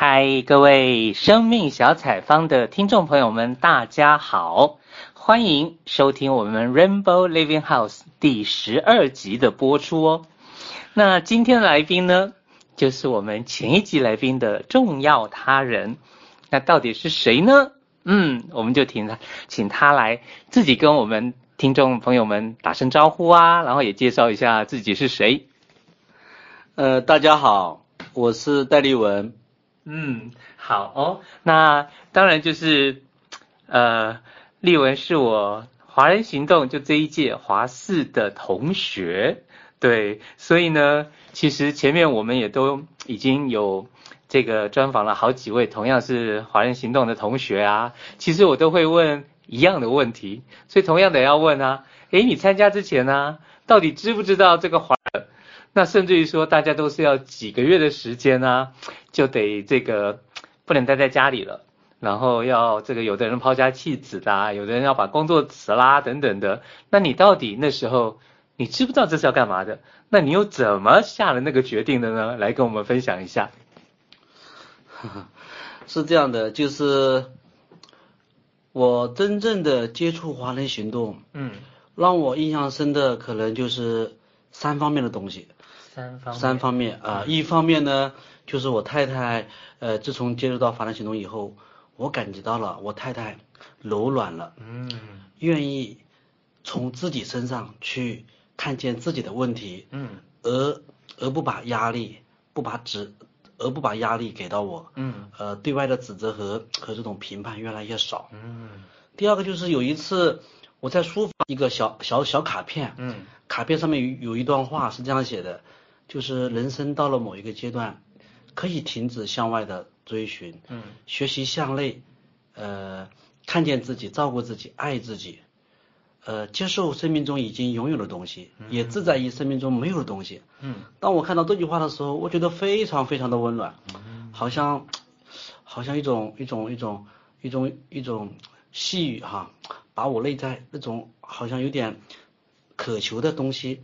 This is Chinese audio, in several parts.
嗨，各位生命小采访的听众朋友们，大家好，欢迎收听我们 Rainbow Living House 第十二集的播出哦。那今天的来宾呢，就是我们前一集来宾的重要他人。那到底是谁呢？嗯，我们就请他，请他来自己跟我们听众朋友们打声招呼啊，然后也介绍一下自己是谁。呃，大家好，我是戴立文。嗯，好哦。那当然就是，呃，丽文是我华人行动就这一届华四的同学，对，所以呢，其实前面我们也都已经有这个专访了好几位同样是华人行动的同学啊。其实我都会问一样的问题，所以同样的要问啊，诶，你参加之前呢，到底知不知道这个华？那甚至于说，大家都是要几个月的时间啊，就得这个不能待在家里了，然后要这个有的人抛家弃子的啊，有的人要把工作辞啦等等的。那你到底那时候你知不知道这是要干嘛的？那你又怎么下了那个决定的呢？来跟我们分享一下。是这样的，就是我真正的接触华人行动，嗯，让我印象深的可能就是三方面的东西。三方面三方面啊，一方面呢，就是我太太，呃，自从接触到华人行动以后，我感觉到了我太太柔软了，嗯，愿意从自己身上去看见自己的问题，嗯，而而不把压力不把指而不把压力给到我，嗯，呃，对外的指责和和这种评判越来越少，嗯，第二个就是有一次我在书房一个小小小卡片，嗯，卡片上面有有一段话是这样写的。就是人生到了某一个阶段，可以停止向外的追寻，嗯，学习向内，呃，看见自己，照顾自己，爱自己，呃，接受生命中已经拥有的东西，也自在于生命中没有的东西。嗯，当我看到这句话的时候，我觉得非常非常的温暖，嗯，好像，好像一种一种一种一种一种细雨哈，把我内在那种好像有点渴求的东西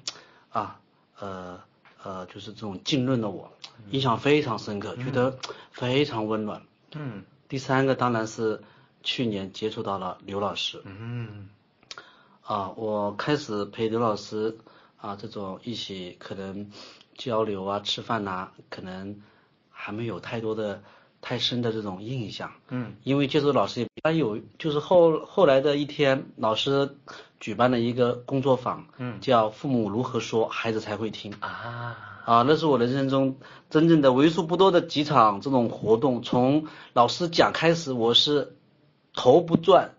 啊，呃。呃，就是这种浸润的我，印象非常深刻，嗯、觉得非常温暖。嗯，第三个当然是去年接触到了刘老师。嗯，啊，我开始陪刘老师啊，这种一起可能交流啊、吃饭呐、啊，可能还没有太多的。太深的这种印象，嗯，因为接触老师也他有，就是后后来的一天，老师举办了一个工作坊，嗯，叫父母如何说，孩子才会听。啊。啊，那是我人生中真正的为数不多的几场这种活动，从老师讲开始，我是头不转，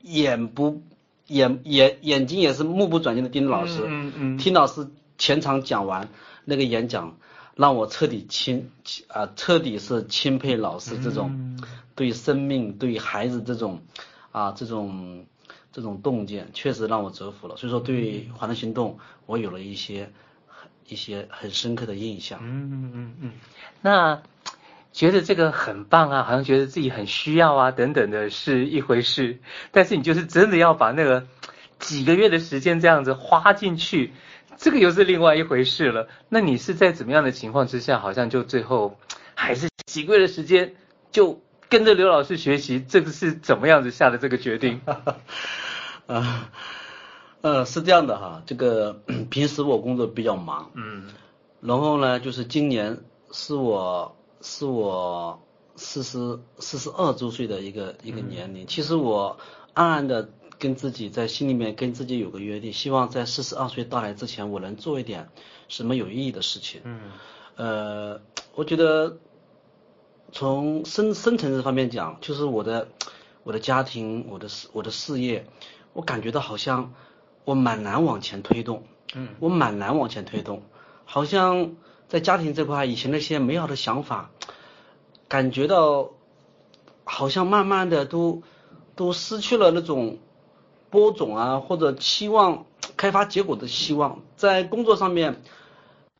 眼不眼眼眼睛也是目不转睛的盯着老师，嗯嗯，听老师全场讲完那个演讲。让我彻底钦啊，彻底是钦佩老师这种对生命、对孩子这种啊这种这种洞见，确实让我折服了。所以说，对华人行动，我有了一些一些很深刻的印象。嗯嗯嗯嗯。那觉得这个很棒啊，好像觉得自己很需要啊，等等的是一回事。但是你就是真的要把那个几个月的时间这样子花进去。这个又是另外一回事了。那你是在怎么样的情况之下，好像就最后还是几个月的时间就跟着刘老师学习？这个是怎么样子下的这个决定？啊，呃，是这样的哈，这个 平时我工作比较忙，嗯，然后呢，就是今年是我是我四十四十二周岁的一个一个年龄，其实我暗暗的。跟自己在心里面跟自己有个约定，希望在四十二岁到来之前，我能做一点什么有意义的事情。嗯，呃，我觉得从深深层次方面讲，就是我的我的家庭，我的事我的事业，我感觉到好像我蛮难往前推动。嗯，我蛮难往前推动，好像在家庭这块以前那些美好的想法，感觉到好像慢慢的都都失去了那种。播种啊，或者期望开发结果的希望，在工作上面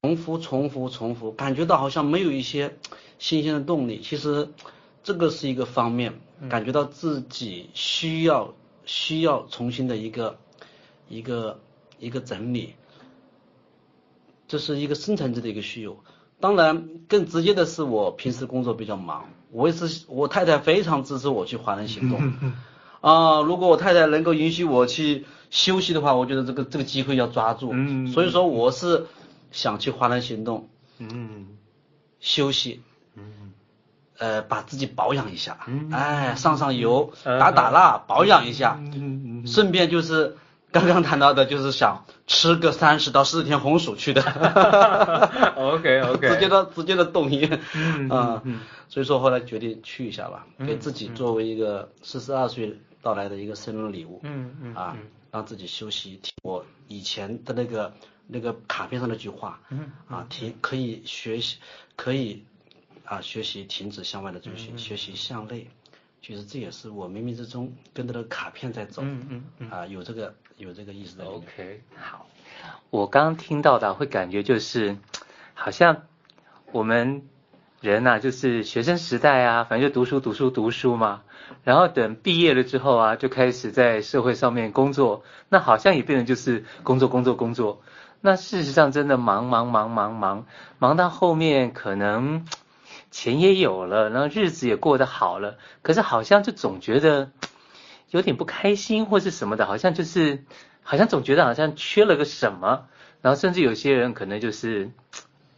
重复、重复、重复，感觉到好像没有一些新鲜的动力。其实这个是一个方面，感觉到自己需要需要重新的一个一个一个整理，这是一个深层次的一个需求。当然更直接的是我平时工作比较忙，我也是我太太非常支持我去华人行动。啊，如果我太太能够允许我去休息的话，我觉得这个这个机会要抓住。嗯，所以说我是想去华南行动。嗯，休息。嗯，呃，把自己保养一下。嗯，哎，上上油，打打蜡，保养一下。嗯，顺便就是刚刚谈到的，就是想吃个三十到四十天红薯去的。OK OK。直接的直接的动因。嗯嗯。所以说后来决定去一下吧，给自己作为一个四十二岁。到来的一个生日礼物，嗯嗯啊，让自己休息，听我以前的那个那个卡片上那句话，嗯啊，停可以学习，可以啊学习停止向外的追寻，学习向内，其实这也是我冥冥之中跟着那个卡片在走，嗯嗯啊有这个有这个意思的。OK，好，我刚刚听到的会感觉就是，好像我们人呐，就是学生时代啊，反正就读书读书读书嘛。然后等毕业了之后啊，就开始在社会上面工作，那好像也变成就是工作工作工作。那事实上真的忙忙忙忙忙，忙到后面可能钱也有了，然后日子也过得好了，可是好像就总觉得有点不开心或是什么的，好像就是好像总觉得好像缺了个什么。然后甚至有些人可能就是，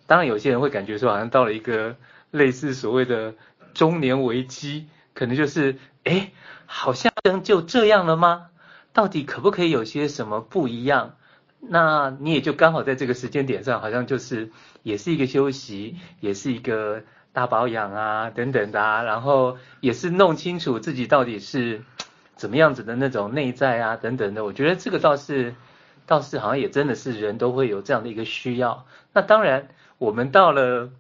当然有些人会感觉说好像到了一个类似所谓的中年危机。可能就是，哎，好像就这样了吗？到底可不可以有些什么不一样？那你也就刚好在这个时间点上，好像就是也是一个休息，也是一个大保养啊，等等的啊，然后也是弄清楚自己到底是怎么样子的那种内在啊，等等的。我觉得这个倒是，倒是好像也真的是人都会有这样的一个需要。那当然，我们到了。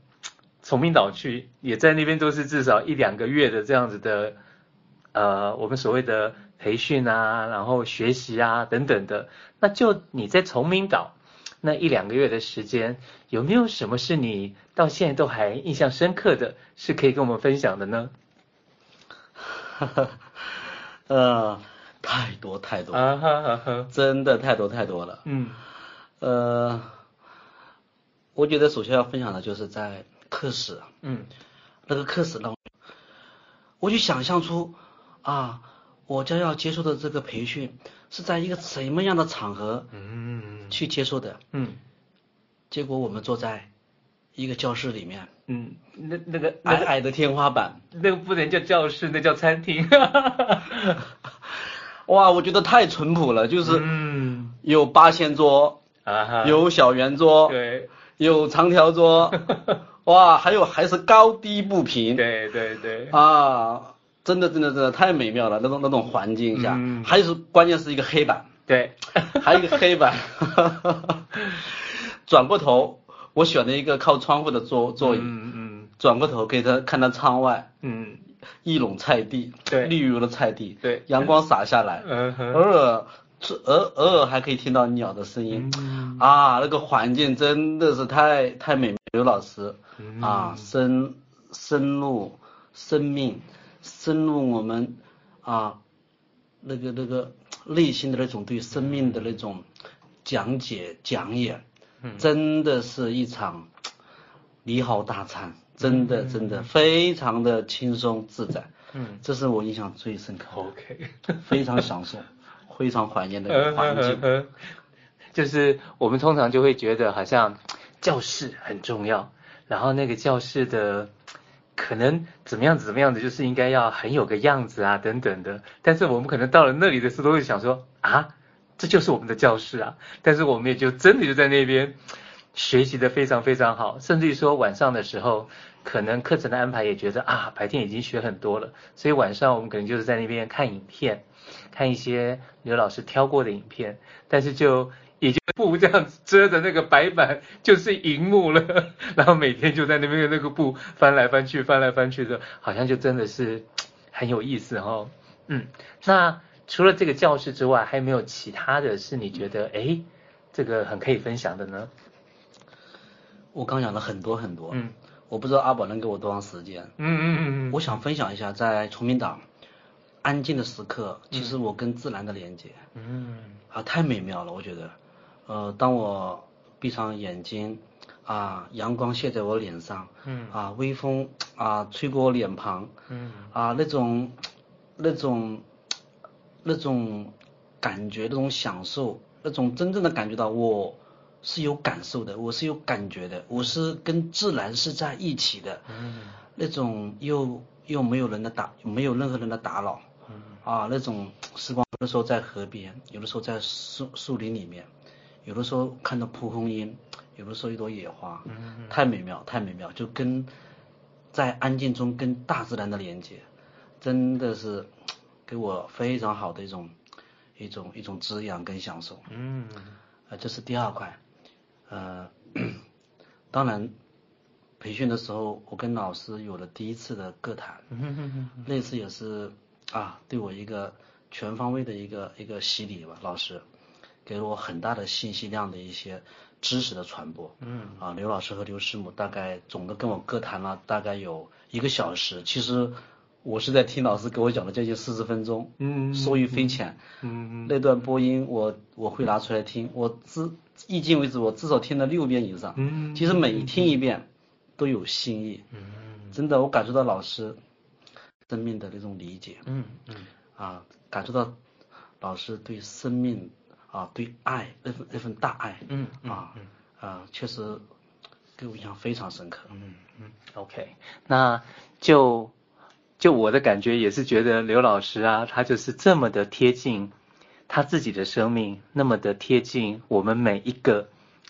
崇明岛去，也在那边都是至少一两个月的这样子的，呃，我们所谓的培训啊，然后学习啊等等的。那就你在崇明岛那一两个月的时间，有没有什么是你到现在都还印象深刻的，是可以跟我们分享的呢？哈哈，呃，太多太多啊哈哈哈，真的太多太多了。嗯，呃，我觉得首先要分享的就是在。课时，嗯，那个课时让我，我就想象出啊，我将要接受的这个培训是在一个什么样的场合，嗯，去接受的，嗯，结果我们坐在一个教室里面，嗯，那那个矮矮的天花板，那个不能叫教室，那叫餐厅，哇，我觉得太淳朴了，就是，嗯，有八仙桌，啊，有小圆桌，对，有长条桌。哇，还有还是高低不平，对对对，啊，真的真的真的太美妙了，那种那种环境下，嗯、还是关键是一个黑板，对，还有一个黑板，转过头，我选了一个靠窗户的座座椅，嗯嗯，转过头给他看到窗外，嗯，一垄菜地，对，绿油油的菜地，对，阳光洒下来，嗯哼，偶尔偶偶尔还可以听到鸟的声音，嗯、啊，那个环境真的是太太美，刘老师。啊，深深入生命，深入我们啊，那个那个内心的那种对生命的那种讲解讲演，真的是一场你好大餐，真的真的非常的轻松自在，嗯，这是我印象最深刻，OK，非常享受，非常怀念的环境，就是我们通常就会觉得好像教室很重要。然后那个教室的可能怎么样子怎么样子，就是应该要很有个样子啊等等的。但是我们可能到了那里的时候，都会想说啊，这就是我们的教室啊。但是我们也就真的就在那边学习的非常非常好，甚至于说晚上的时候，可能课程的安排也觉得啊，白天已经学很多了，所以晚上我们可能就是在那边看影片，看一些刘老师挑过的影片，但是就。也就布这样子遮着那个白板就是荧幕了，然后每天就在那边那个布翻来翻去翻来翻去的，好像就真的是很有意思哈、哦。嗯，那除了这个教室之外，还有没有其他的是你觉得哎，这个很可以分享的呢？我刚讲了很多很多，嗯，我不知道阿宝能给我多长时间。嗯嗯嗯嗯，我想分享一下在崇明岛安静的时刻，其实我跟自然的连接，嗯，啊，太美妙了，我觉得。呃，当我闭上眼睛，啊、啊，阳光射在我脸上，嗯，啊，微风啊吹过我脸庞，嗯，啊，那种那种那种感觉，那种享受，那种真正的感觉到我是有感受的，我是有感觉的，我是跟自然是在一起的，嗯，那种又又没有人的打，没有任何人的打扰，嗯，啊，那种时光有的时候在河边，有的时候在树树林里面，有的时候看到蒲公英。有的时候一朵野花，嗯，太美妙，太美妙，就跟在安静中跟大自然的连接，真的是给我非常好的一种一种一种滋养跟享受。嗯，啊，这是第二块。呃，当然培训的时候，我跟老师有了第一次的个谈，嗯，那次也是啊，对我一个全方位的一个一个洗礼吧，老师给了我很大的信息量的一些。知识的传播，嗯啊，刘老师和刘师母大概总的跟我各谈了大概有一个小时，其实我是在听老师给我讲了将近四十分钟，嗯，受益匪浅，嗯，那段播音我我会拿出来听，我至迄今为止我至少听了六遍以上，嗯，其实每听一遍都有新意，嗯，真的我感受到老师生命的那种理解，嗯嗯，啊，感受到老师对生命。啊，对爱那份那份大爱，嗯啊，嗯啊，确实给我印象非常深刻。嗯嗯，OK，那就就我的感觉也是觉得刘老师啊，他就是这么的贴近他自己的生命，那么的贴近我们每一个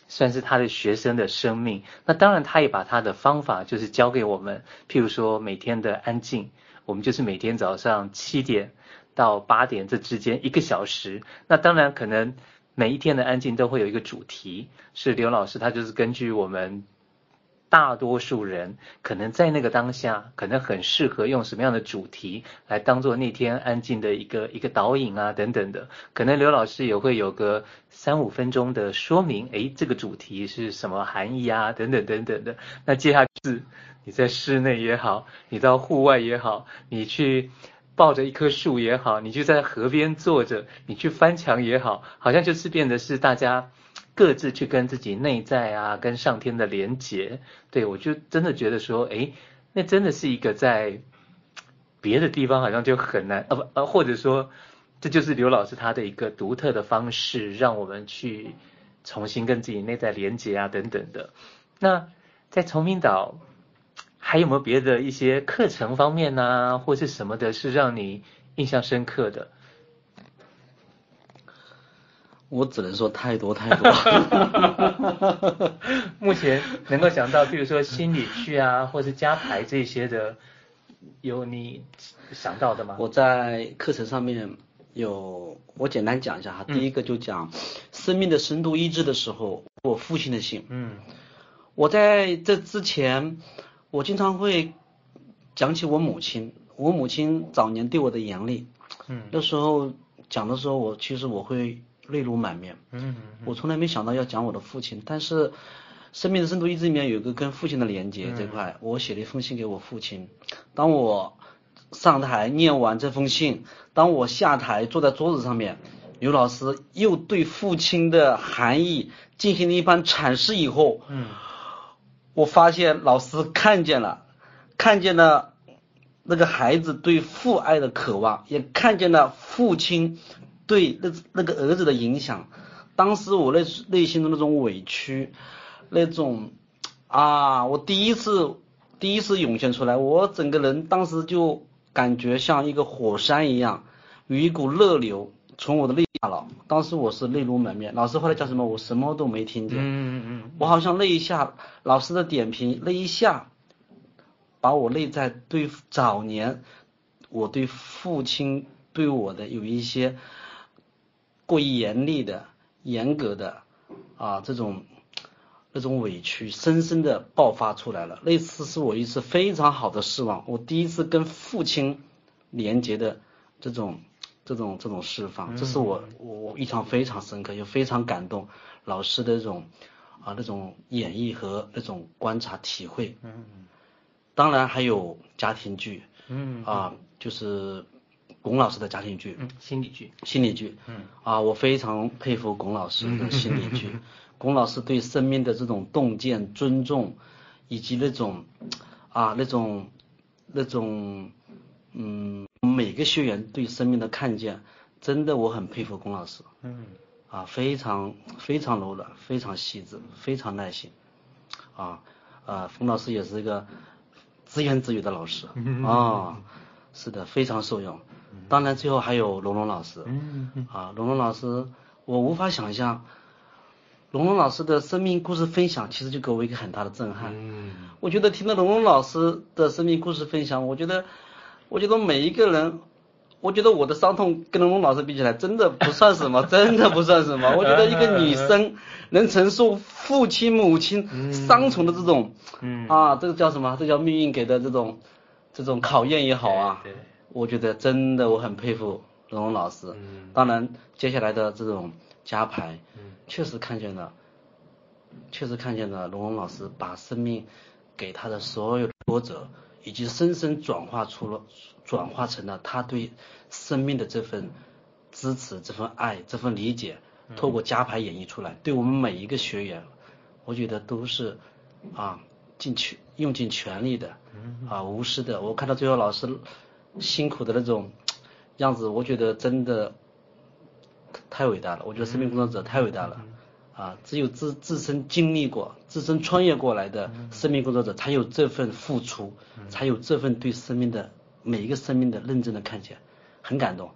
算是他的学生的生命。那当然，他也把他的方法就是教给我们，譬如说每天的安静，我们就是每天早上七点。到八点这之间一个小时，那当然可能每一天的安静都会有一个主题，是刘老师他就是根据我们大多数人可能在那个当下，可能很适合用什么样的主题来当做那天安静的一个一个导引啊等等的，可能刘老师也会有个三五分钟的说明，诶，这个主题是什么含义啊等等等等的。那接下来你在室内也好，你到户外也好，你去。抱着一棵树也好，你就在河边坐着，你去翻墙也好，好像就是变得是大家各自去跟自己内在啊，跟上天的连结。对，我就真的觉得说，诶，那真的是一个在别的地方好像就很难，呃不呃，或者说这就是刘老师他的一个独特的方式，让我们去重新跟自己内在连结啊等等的。那在崇明岛。还有没有别的一些课程方面呢、啊，或是什么的，是让你印象深刻的？我只能说太多太多。目前能够想到，比如说心理剧啊，或是加排这些的，有你想到的吗？我在课程上面有，我简单讲一下哈。第一个就讲生命的深度医治的时候，我父亲的信。嗯，我在这之前。我经常会讲起我母亲，我母亲早年对我的严厉，嗯，那时候讲的时候，我其实我会泪如满面，嗯，我从来没想到要讲我的父亲，但是生命的深度意志里面有一个跟父亲的连接这块，我写了一封信给我父亲，当我上台念完这封信，当我下台坐在桌子上面，刘老师又对父亲的含义进行了一番阐释以后，嗯。我发现老师看见了，看见了那个孩子对父爱的渴望，也看见了父亲对那那个儿子的影响。当时我内内心的那种委屈，那种啊，我第一次第一次涌现出来，我整个人当时就感觉像一个火山一样，有一股热流。从我的泪下了，当时我是泪如满面。老师后来讲什么，我什么都没听见。嗯嗯嗯。我好像那一下，老师的点评，那一下，把我内在对早年我对父亲对我的有一些过于严厉的、严格的啊这种那种委屈，深深的爆发出来了。那次是我一次非常好的失望，我第一次跟父亲连接的这种。这种这种释放，这是我我我印象非常深刻，也非常感动老师的这种啊那种演绎和那种观察体会。嗯，当然还有家庭剧。嗯啊，就是龚老师的家庭剧。嗯，心理剧。心理剧。嗯。啊，我非常佩服龚老师的心理剧。龚老师对生命的这种洞见、尊重，以及那种啊那种那种嗯每个学员对生命的看见，真的我很佩服龚老师。嗯。啊，非常非常柔软，非常细致，非常耐心。啊啊，冯老师也是一个自言自语的老师。啊，是的，非常受用。当然，最后还有龙龙老师。嗯啊，龙龙老师，我无法想象。龙龙老师的生命故事分享，其实就给我一个很大的震撼。嗯，我觉得听到龙龙老师的生命故事分享，我觉得，我觉得每一个人，我觉得我的伤痛跟龙龙老师比起来，真的不算什么，真的不算什么。我觉得一个女生能承受父亲母亲双重的这种，嗯，啊，这个叫什么？这叫命运给的这种，这种考验也好啊。对，我觉得真的我很佩服龙龙老师。嗯，当然接下来的这种加排。确实看见了，确实看见了龙龙老师把生命给他的所有波折，以及深深转化出了，转化成了他对生命的这份支持、这份爱、这份理解，透过加牌演绎出来，对我们每一个学员，我觉得都是啊尽全用尽全力的啊无私的。我看到最后老师辛苦的那种样子，我觉得真的。太伟大了，我觉得生命工作者太伟大了，啊，只有自自身经历过、自身穿越过来的生命工作者，才有这份付出，才有这份对生命的每一个生命的认真的看见，很感动。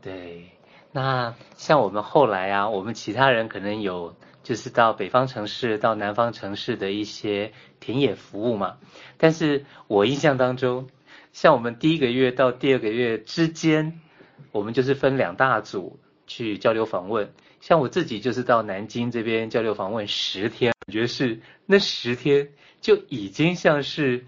对，那像我们后来啊，我们其他人可能有就是到北方城市、到南方城市的一些田野服务嘛，但是我印象当中，像我们第一个月到第二个月之间，我们就是分两大组。去交流访问，像我自己就是到南京这边交流访问十天，感觉是那十天就已经像是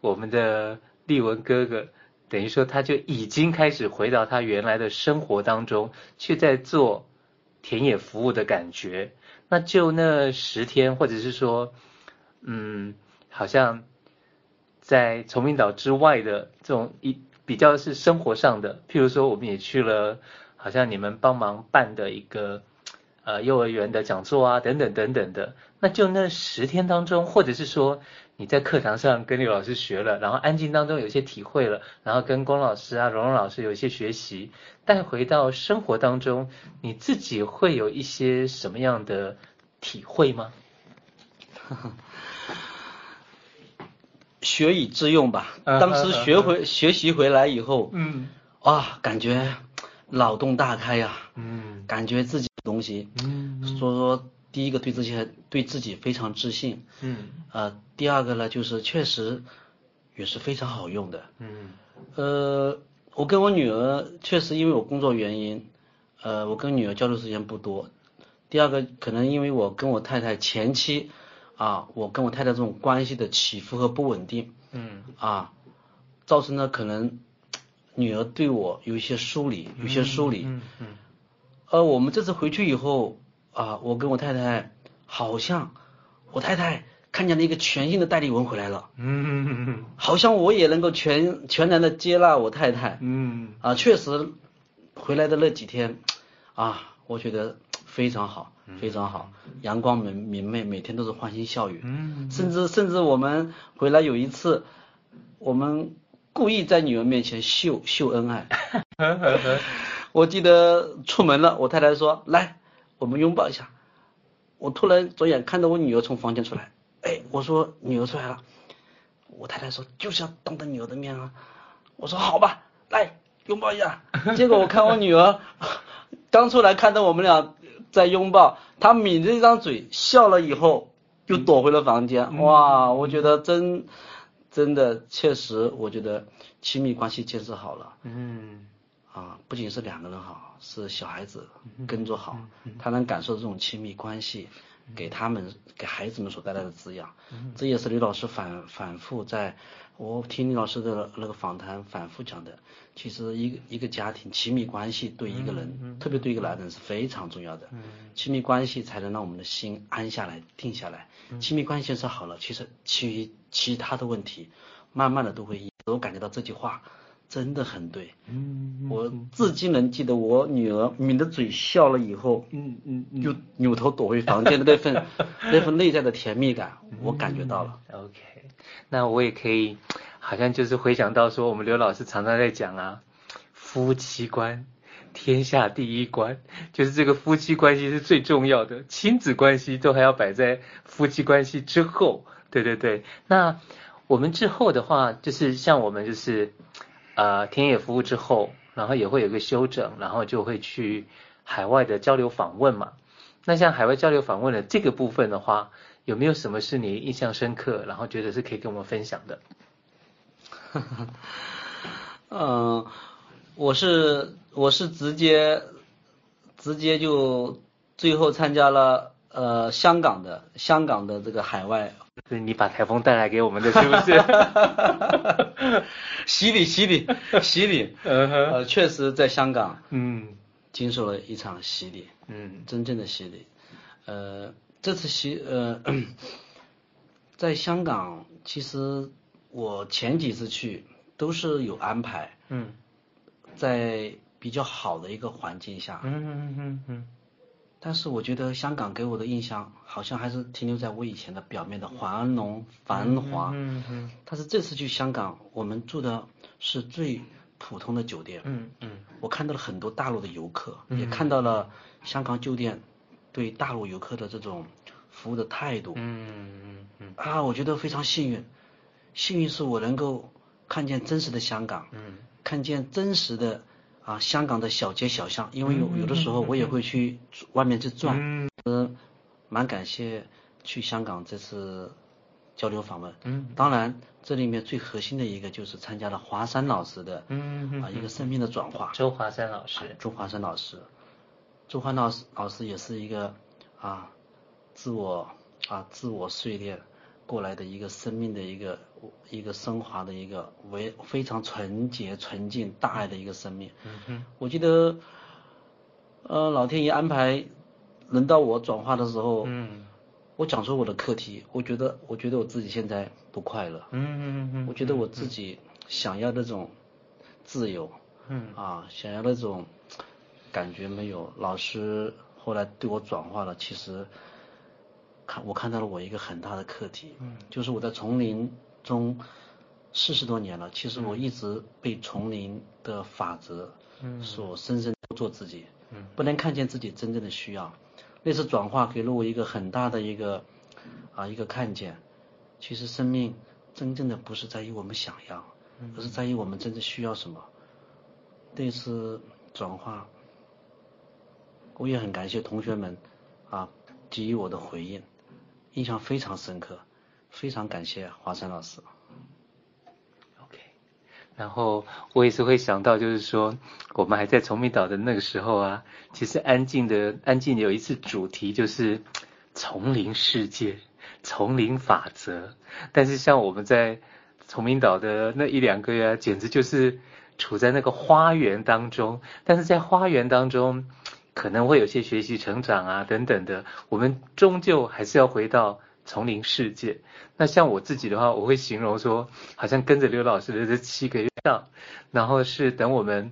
我们的立文哥哥，等于说他就已经开始回到他原来的生活当中去在做田野服务的感觉。那就那十天，或者是说，嗯，好像在崇明岛之外的这种一比较是生活上的，譬如说我们也去了。好像你们帮忙办的一个呃幼儿园的讲座啊，等等等等的，那就那十天当中，或者是说你在课堂上跟刘老师学了，然后安静当中有些体会了，然后跟龚老师啊、蓉蓉老师有一些学习，带回到生活当中，你自己会有一些什么样的体会吗？学以致用吧。当时学回学习回来以后，嗯，哇，感觉。脑洞大开呀、啊，嗯，感觉自己的东西，嗯，所以说第一个对自己对自己非常自信，嗯，呃，第二个呢就是确实也是非常好用的，嗯，呃，我跟我女儿确实因为我工作原因，呃，我跟女儿交流时间不多，第二个可能因为我跟我太太前期啊，我跟我太太这种关系的起伏和不稳定，嗯，啊，造成了可能。女儿对我有一些疏离，有些疏离。嗯嗯。呃，我们这次回去以后啊，我跟我太太好像，我太太看见了一个全新的戴丽文回来了。嗯嗯嗯。好像我也能够全全然的接纳我太太。嗯。啊，确实，回来的那几天，啊，我觉得非常好，非常好，阳光明明媚，每天都是欢声笑语。嗯。甚至甚至我们回来有一次，我们。故意在女儿面前秀秀恩爱，我记得出门了，我太太说：“来，我们拥抱一下。”我突然左眼看到我女儿从房间出来，哎，我说女儿出来了，我太太说就是要当着女儿的面啊，我说好吧，来拥抱一下。结果我看我女儿 刚出来看到我们俩在拥抱，她抿着一张嘴笑了以后又躲回了房间，哇，我觉得真。真的，确实，我觉得亲密关系建设好了，嗯，啊，不仅是两个人好，是小孩子跟着好，他能感受这种亲密关系给他们给孩子们所带来的滋养，这也是李老师反反复在，我听李老师的那个访谈反复讲的，其实一个一个家庭亲密关系对一个人，特别对一个男人是非常重要的，亲密关系才能让我们的心安下来、定下来，亲密关系是好了，其实其余。其他的问题，慢慢的都会，我感觉到这句话真的很对。嗯，我至今能记得我女儿抿着嘴笑了以后，嗯嗯嗯，就扭头躲回房间的那份 那份内在的甜蜜感，我感觉到了。嗯、OK，那我也可以，好像就是回想到说，我们刘老师常常在讲啊，夫妻观。天下第一关，就是这个夫妻关系是最重要的，亲子关系都还要摆在夫妻关系之后。对对对，那我们之后的话，就是像我们就是，呃，田野服务之后，然后也会有个休整，然后就会去海外的交流访问嘛。那像海外交流访问的这个部分的话，有没有什么是你印象深刻，然后觉得是可以跟我们分享的？嗯。我是我是直接直接就最后参加了呃香港的香港的这个海外，是你把台风带来给我们的是不是？洗礼洗礼洗礼，呃确实在香港嗯经受了一场洗礼嗯真正的洗礼，呃这次洗呃在香港其实我前几次去都是有安排嗯。在比较好的一个环境下，嗯嗯嗯嗯，但是我觉得香港给我的印象好像还是停留在我以前的表面的繁荣繁华，嗯嗯，但是这次去香港，我们住的是最普通的酒店，嗯嗯，我看到了很多大陆的游客，也看到了香港酒店对大陆游客的这种服务的态度，嗯嗯嗯，啊，我觉得非常幸运，幸运是我能够看见真实的香港，嗯。看见真实的啊，香港的小街小巷，因为有有的时候我也会去外面去转，嗯，蛮感谢去香港这次交流访问，嗯，当然这里面最核心的一个就是参加了华山老师的，嗯啊一个生命的转化，周华山老师，周华山老师，周华老师老师也是一个啊自我啊自我碎裂。过来的一个生命的一个一个升华的一个为非常纯洁纯净大爱的一个生命。嗯哼，我记得，呃，老天爷安排轮到我转化的时候，嗯，我讲出我的课题，我觉得我觉得我自己现在不快乐。嗯嗯嗯，我觉得我自己想要那种自由，嗯啊，想要那种感觉没有。老师后来对我转化了，其实。看，我看到了我一个很大的课题，嗯，就是我在丛林中四十多年了，其实我一直被丛林的法则，嗯，所深深做自己，嗯，不能看见自己真正的需要。那次转化给了我一个很大的一个啊一个看见，其实生命真正的不是在于我们想要，而是在于我们真正需要什么。那次转化，我也很感谢同学们啊给予我的回应。印象非常深刻，非常感谢华山老师。OK，然后我也是会想到，就是说我们还在崇明岛的那个时候啊，其实安静的安静有一次主题就是丛林世界、丛林法则。但是像我们在崇明岛的那一两个月啊，简直就是处在那个花园当中。但是在花园当中。可能会有些学习成长啊等等的，我们终究还是要回到丛林世界。那像我自己的话，我会形容说，好像跟着刘老师的这七个月上，然后是等我们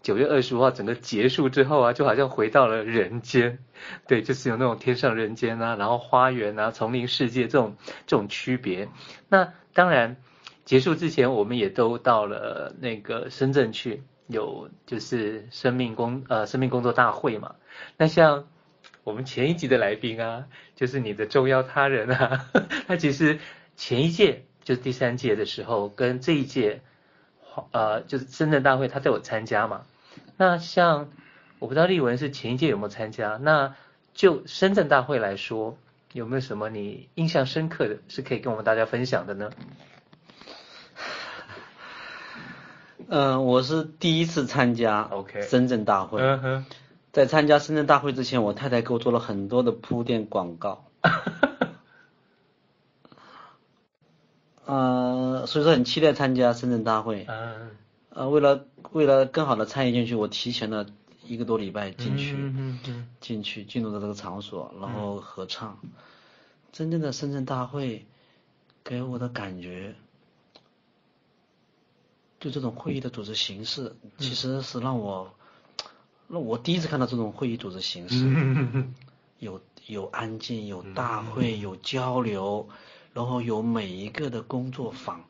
九月二十五号整个结束之后啊，就好像回到了人间。对，就是有那种天上人间啊，然后花园啊，丛林世界这种这种区别。那当然结束之前，我们也都到了那个深圳去。有就是生命工呃生命工作大会嘛，那像我们前一集的来宾啊，就是你的重要他人啊，他其实前一届就是第三届的时候，跟这一届呃就是深圳大会他都有参加嘛。那像我不知道丽文是前一届有没有参加，那就深圳大会来说，有没有什么你印象深刻的是可以跟我们大家分享的呢？嗯，我是第一次参加 OK 深圳大会。嗯哼，在参加深圳大会之前，我太太给我做了很多的铺垫广告。呃，所以说很期待参加深圳大会。嗯。呃，为了为了更好的参与进去，我提前了一个多礼拜进去，进去进入到这个场所，然后合唱。真正的深圳大会给我的感觉。就这种会议的组织形式，其实是让我，让我第一次看到这种会议组织形式，有有安静，有大会，有交流，然后有每一个的工作坊，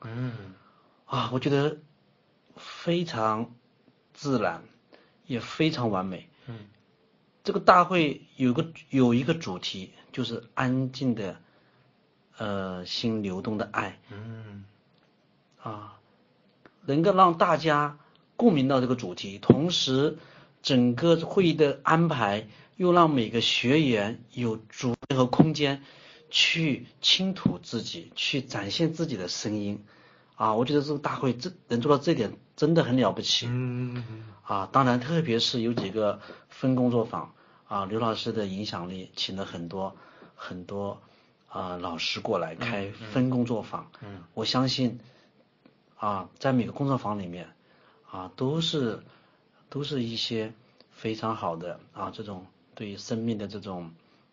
啊，我觉得非常自然，也非常完美。这个大会有个有一个主题，就是安静的，呃，心流动的爱。嗯，啊，能够让大家共鸣到这个主题，同时整个会议的安排又让每个学员有主动和空间去倾吐自己，去展现自己的声音。啊，我觉得这个大会这能做到这点真的很了不起。嗯。啊，当然，特别是有几个分工作坊。啊，刘老师的影响力，请了很多很多啊老师过来开分工作坊。嗯，嗯我相信啊，在每个工作坊里面啊，都是都是一些非常好的啊这种对于生命的这种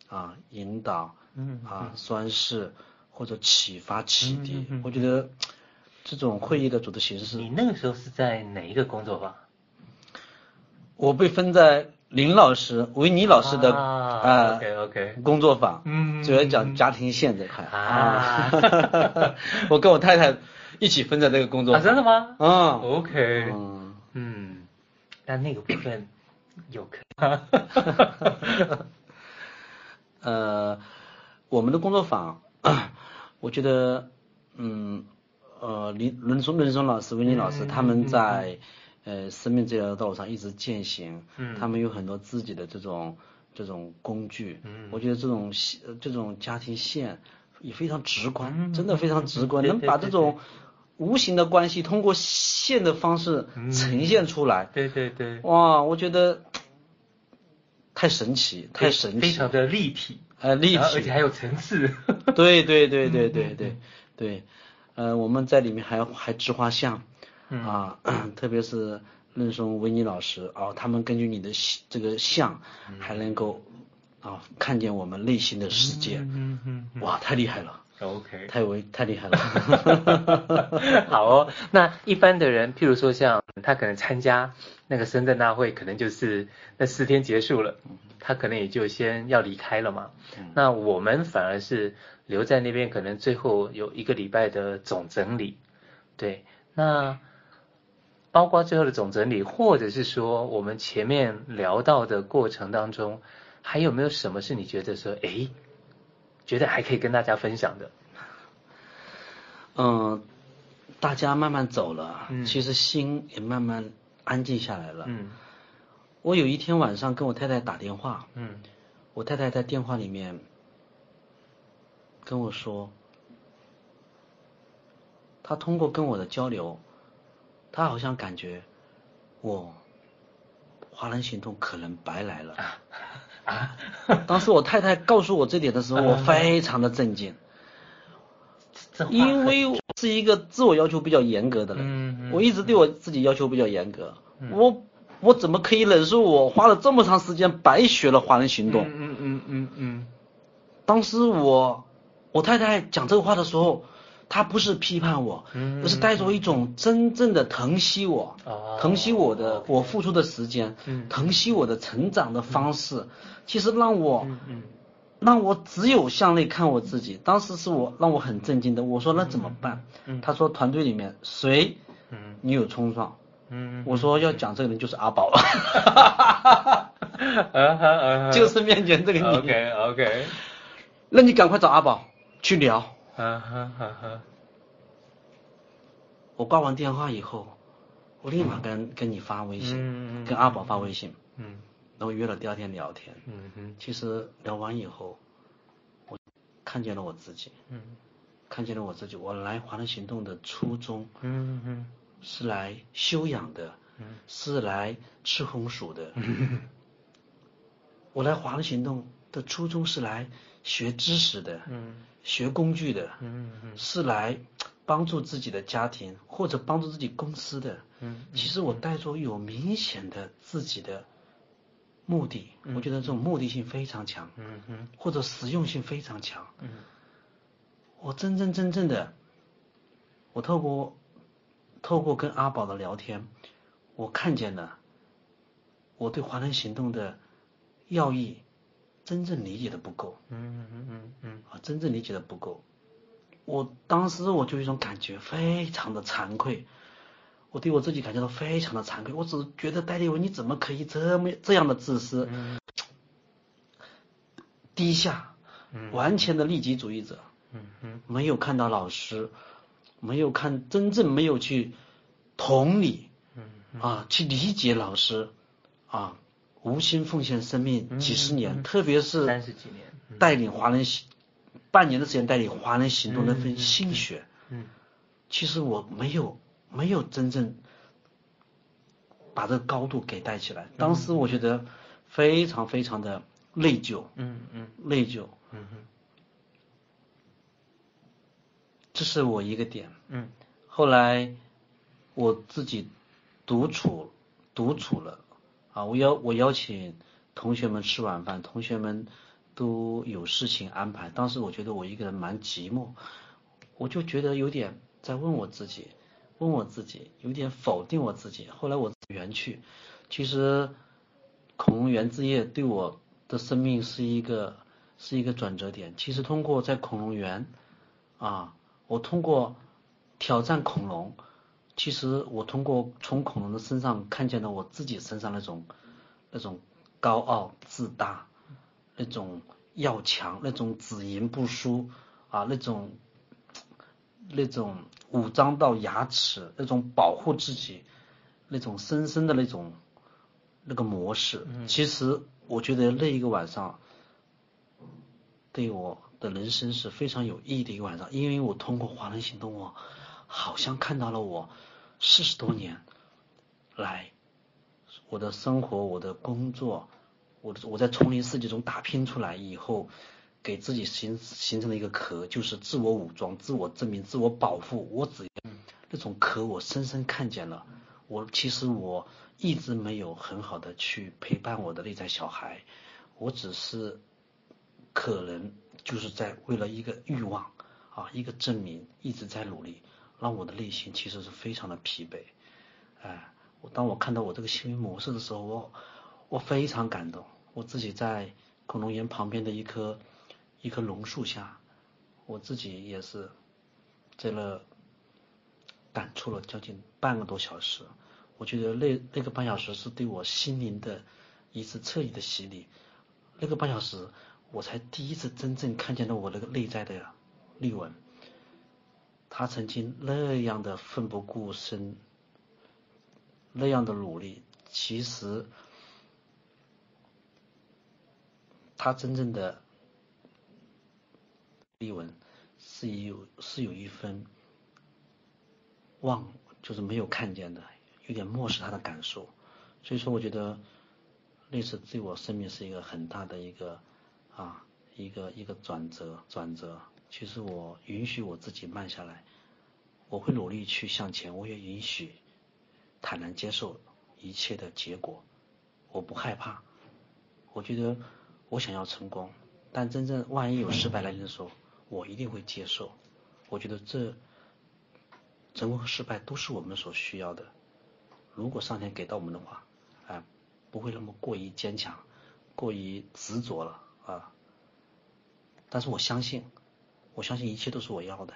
啊引导，嗯啊宣示或者启发启迪。嗯嗯嗯、我觉得这种会议的组织形式。你那个时候是在哪一个工作坊？我被分在。林老师、维尼老师的啊，OK OK，工作坊，嗯，主要讲家庭线这块啊，我跟我太太一起分在这个工作坊，真的吗？嗯，OK，嗯，但那个部分 有可，呃，我们的工作坊，我觉得，嗯，呃，林伦松、伦松老师、维尼老师他们在。呃，生命这条道路上一直践行，嗯，他们有很多自己的这种这种工具，嗯，我觉得这种这种家庭线也非常直观，嗯、真的非常直观，嗯、能把这种无形的关系通过线的方式呈现出来，嗯、对对对，哇，我觉得太神奇，太神奇，非常的立体，呃，立体，而且还有层次，对对对对对对对，呃，我们在里面还还植画像。嗯、啊，特别是任松维尼老师啊，他们根据你的这个像，还能够啊看见我们内心的世界，嗯，嗯。哇，太厉害了，OK，太为太厉害了，好哦，那一般的人，譬如说像他可能参加那个深圳大会，可能就是那四天结束了，他可能也就先要离开了嘛，嗯、那我们反而是留在那边，可能最后有一个礼拜的总整理，对，那。包括最后的总整理，或者是说我们前面聊到的过程当中，还有没有什么是你觉得说，哎，觉得还可以跟大家分享的？嗯，大家慢慢走了，嗯，其实心也慢慢安静下来了。嗯，我有一天晚上跟我太太打电话，嗯，我太太在电话里面跟我说，她通过跟我的交流。她好像感觉我华人行动可能白来了啊！当时我太太告诉我这点的时候，我非常的震惊，因为我是一个自我要求比较严格的人，我一直对我自己要求比较严格，我我怎么可以忍受我花了这么长时间白学了华人行动？嗯嗯嗯嗯。当时我我太太讲这个话的时候。他不是批判我，而是带着一种真正的疼惜我，疼惜我的我付出的时间，疼惜我的成长的方式，其实让我，让我只有向内看我自己。当时是我让我很震惊的，我说那怎么办？他说团队里面谁，你有冲撞？我说要讲这个人就是阿宝，就是面前这个你。OK OK，那你赶快找阿宝去聊。啊哈哈哈！我挂完电话以后，我立马跟跟你发微信，嗯、跟阿宝发微信，嗯，然后约了第二天聊天，嗯哼。其实聊完以后，我看见了我自己，嗯，看见了我自己。我来华人行动的初衷，嗯哼，是来修养的，嗯，是来吃红薯的，嗯。我来华人行动的初衷是来学知识的，嗯。学工具的，嗯嗯，是来帮助自己的家庭或者帮助自己公司的，嗯，其实我带着有明显的自己的目的，我觉得这种目的性非常强，嗯嗯，或者实用性非常强，嗯，我真真正正的，我透过透过跟阿宝的聊天，我看见了我对华人行动的要义真正理解的不够。嗯嗯嗯嗯啊，真正理解的不够。我当时我就有一种感觉，非常的惭愧。我对我自己感觉到非常的惭愧。我只是觉得戴立文你怎么可以这么这样的自私，嗯、低下，完全的利己主义者。嗯嗯，没有看到老师，没有看真正没有去同理，嗯啊，去理解老师，啊，无心奉献生命几十年，嗯、特别是三十几年，带领华人行半年的时间带领华人行动那份心血，嗯，其实我没有没有真正把这个高度给带起来，当时我觉得非常非常的内疚，嗯嗯，内疚，嗯哼。这是我一个点，嗯，后来我自己独处独处了，啊，我邀我邀请同学们吃晚饭，同学们都有事情安排，当时我觉得我一个人蛮寂寞，我就觉得有点在问我自己，问我自己，有点否定我自己。后来我圆去，其实恐龙园之夜对我的生命是一个是一个转折点。其实通过在恐龙园，啊。我通过挑战恐龙，其实我通过从恐龙的身上看见了我自己身上那种那种高傲自大，那种要强，那种只赢不输啊，那种那种武装到牙齿，那种保护自己，那种深深的那种那个模式。其实我觉得那一个晚上对我。的人生是非常有意义的一个晚上，因为我通过华人行动，我好像看到了我四十多年来我的生活、我的工作，我我在丛林世界中打拼出来以后，给自己形形成了一个壳，就是自我武装、自我证明、自我保护。我只要那种壳，我深深看见了。我其实我一直没有很好的去陪伴我的内在小孩，我只是可能。就是在为了一个欲望啊，一个证明，一直在努力，让我的内心其实是非常的疲惫。哎，我当我看到我这个行为模式的时候，我我非常感动。我自己在恐龙园旁边的一棵一棵榕树下，我自己也是在那感触了将近半个多小时。我觉得那那个半小时是对我心灵的一次彻底的洗礼。那个半小时。我才第一次真正看见了我那个内在的丽文，他曾经那样的奋不顾身，那样的努力，其实他真正的丽文是有是有一分忘，就是没有看见的，有点漠视他的感受，所以说我觉得那次对我生命是一个很大的一个。啊，一个一个转折，转折。其实我允许我自己慢下来，我会努力去向前，我也允许坦然接受一切的结果，我不害怕。我觉得我想要成功，但真正万一有失败来临的时候，我一定会接受。我觉得这成功和失败都是我们所需要的。如果上天给到我们的话，哎，不会那么过于坚强，过于执着了。啊！但是我相信，我相信一切都是我要的。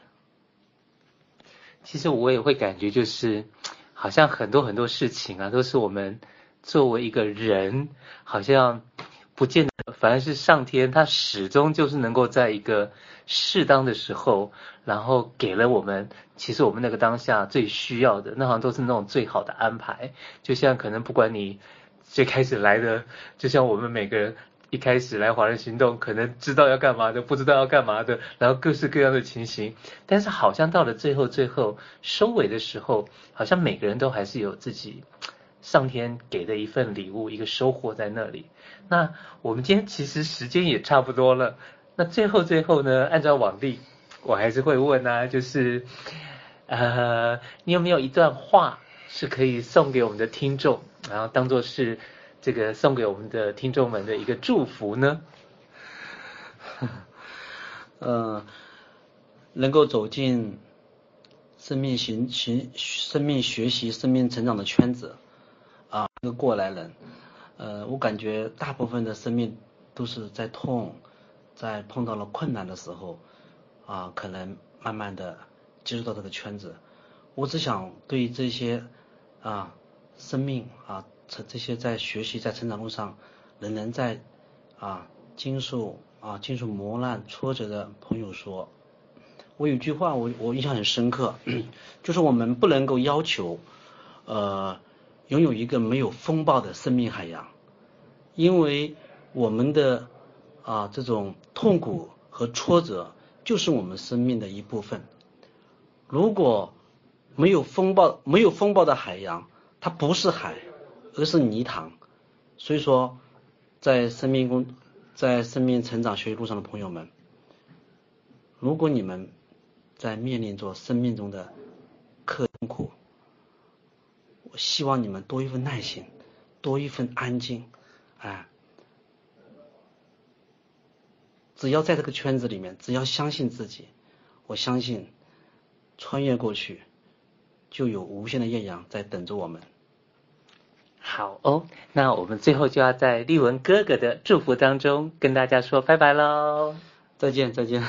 其实我也会感觉，就是好像很多很多事情啊，都是我们作为一个人，好像不见得，反而是上天他始终就是能够在一个适当的时候，然后给了我们，其实我们那个当下最需要的，那好像都是那种最好的安排。就像可能不管你最开始来的，就像我们每个人。一开始来华人行动，可能知道要干嘛的，不知道要干嘛的，然后各式各样的情形。但是好像到了最后，最后收尾的时候，好像每个人都还是有自己上天给的一份礼物，一个收获在那里。那我们今天其实时间也差不多了。那最后最后呢，按照往例，我还是会问啊，就是呃，你有没有一段话是可以送给我们的听众，然后当做是。这个送给我们的听众们的一个祝福呢？嗯、呃，能够走进生命行行生命学习生命成长的圈子啊，一个过来人。呃，我感觉大部分的生命都是在痛，在碰到了困难的时候啊，可能慢慢的接触到这个圈子。我只想对这些啊生命啊这些在学习在成长路上仍然在啊经受啊经受磨难挫折的朋友说，我有句话我我印象很深刻，就是我们不能够要求呃拥有一个没有风暴的生命海洋，因为我们的啊这种痛苦和挫折就是我们生命的一部分，如果没有风暴，没有风暴的海洋，它不是海，而是泥塘。所以说，在生命中，在生命成长学习路上的朋友们，如果你们在面临着生命中的刻苦，我希望你们多一份耐心，多一份安静，哎，只要在这个圈子里面，只要相信自己，我相信穿越过去。就有无限的艳阳在等着我们。好哦，那我们最后就要在丽文哥哥的祝福当中跟大家说拜拜喽，再见再见。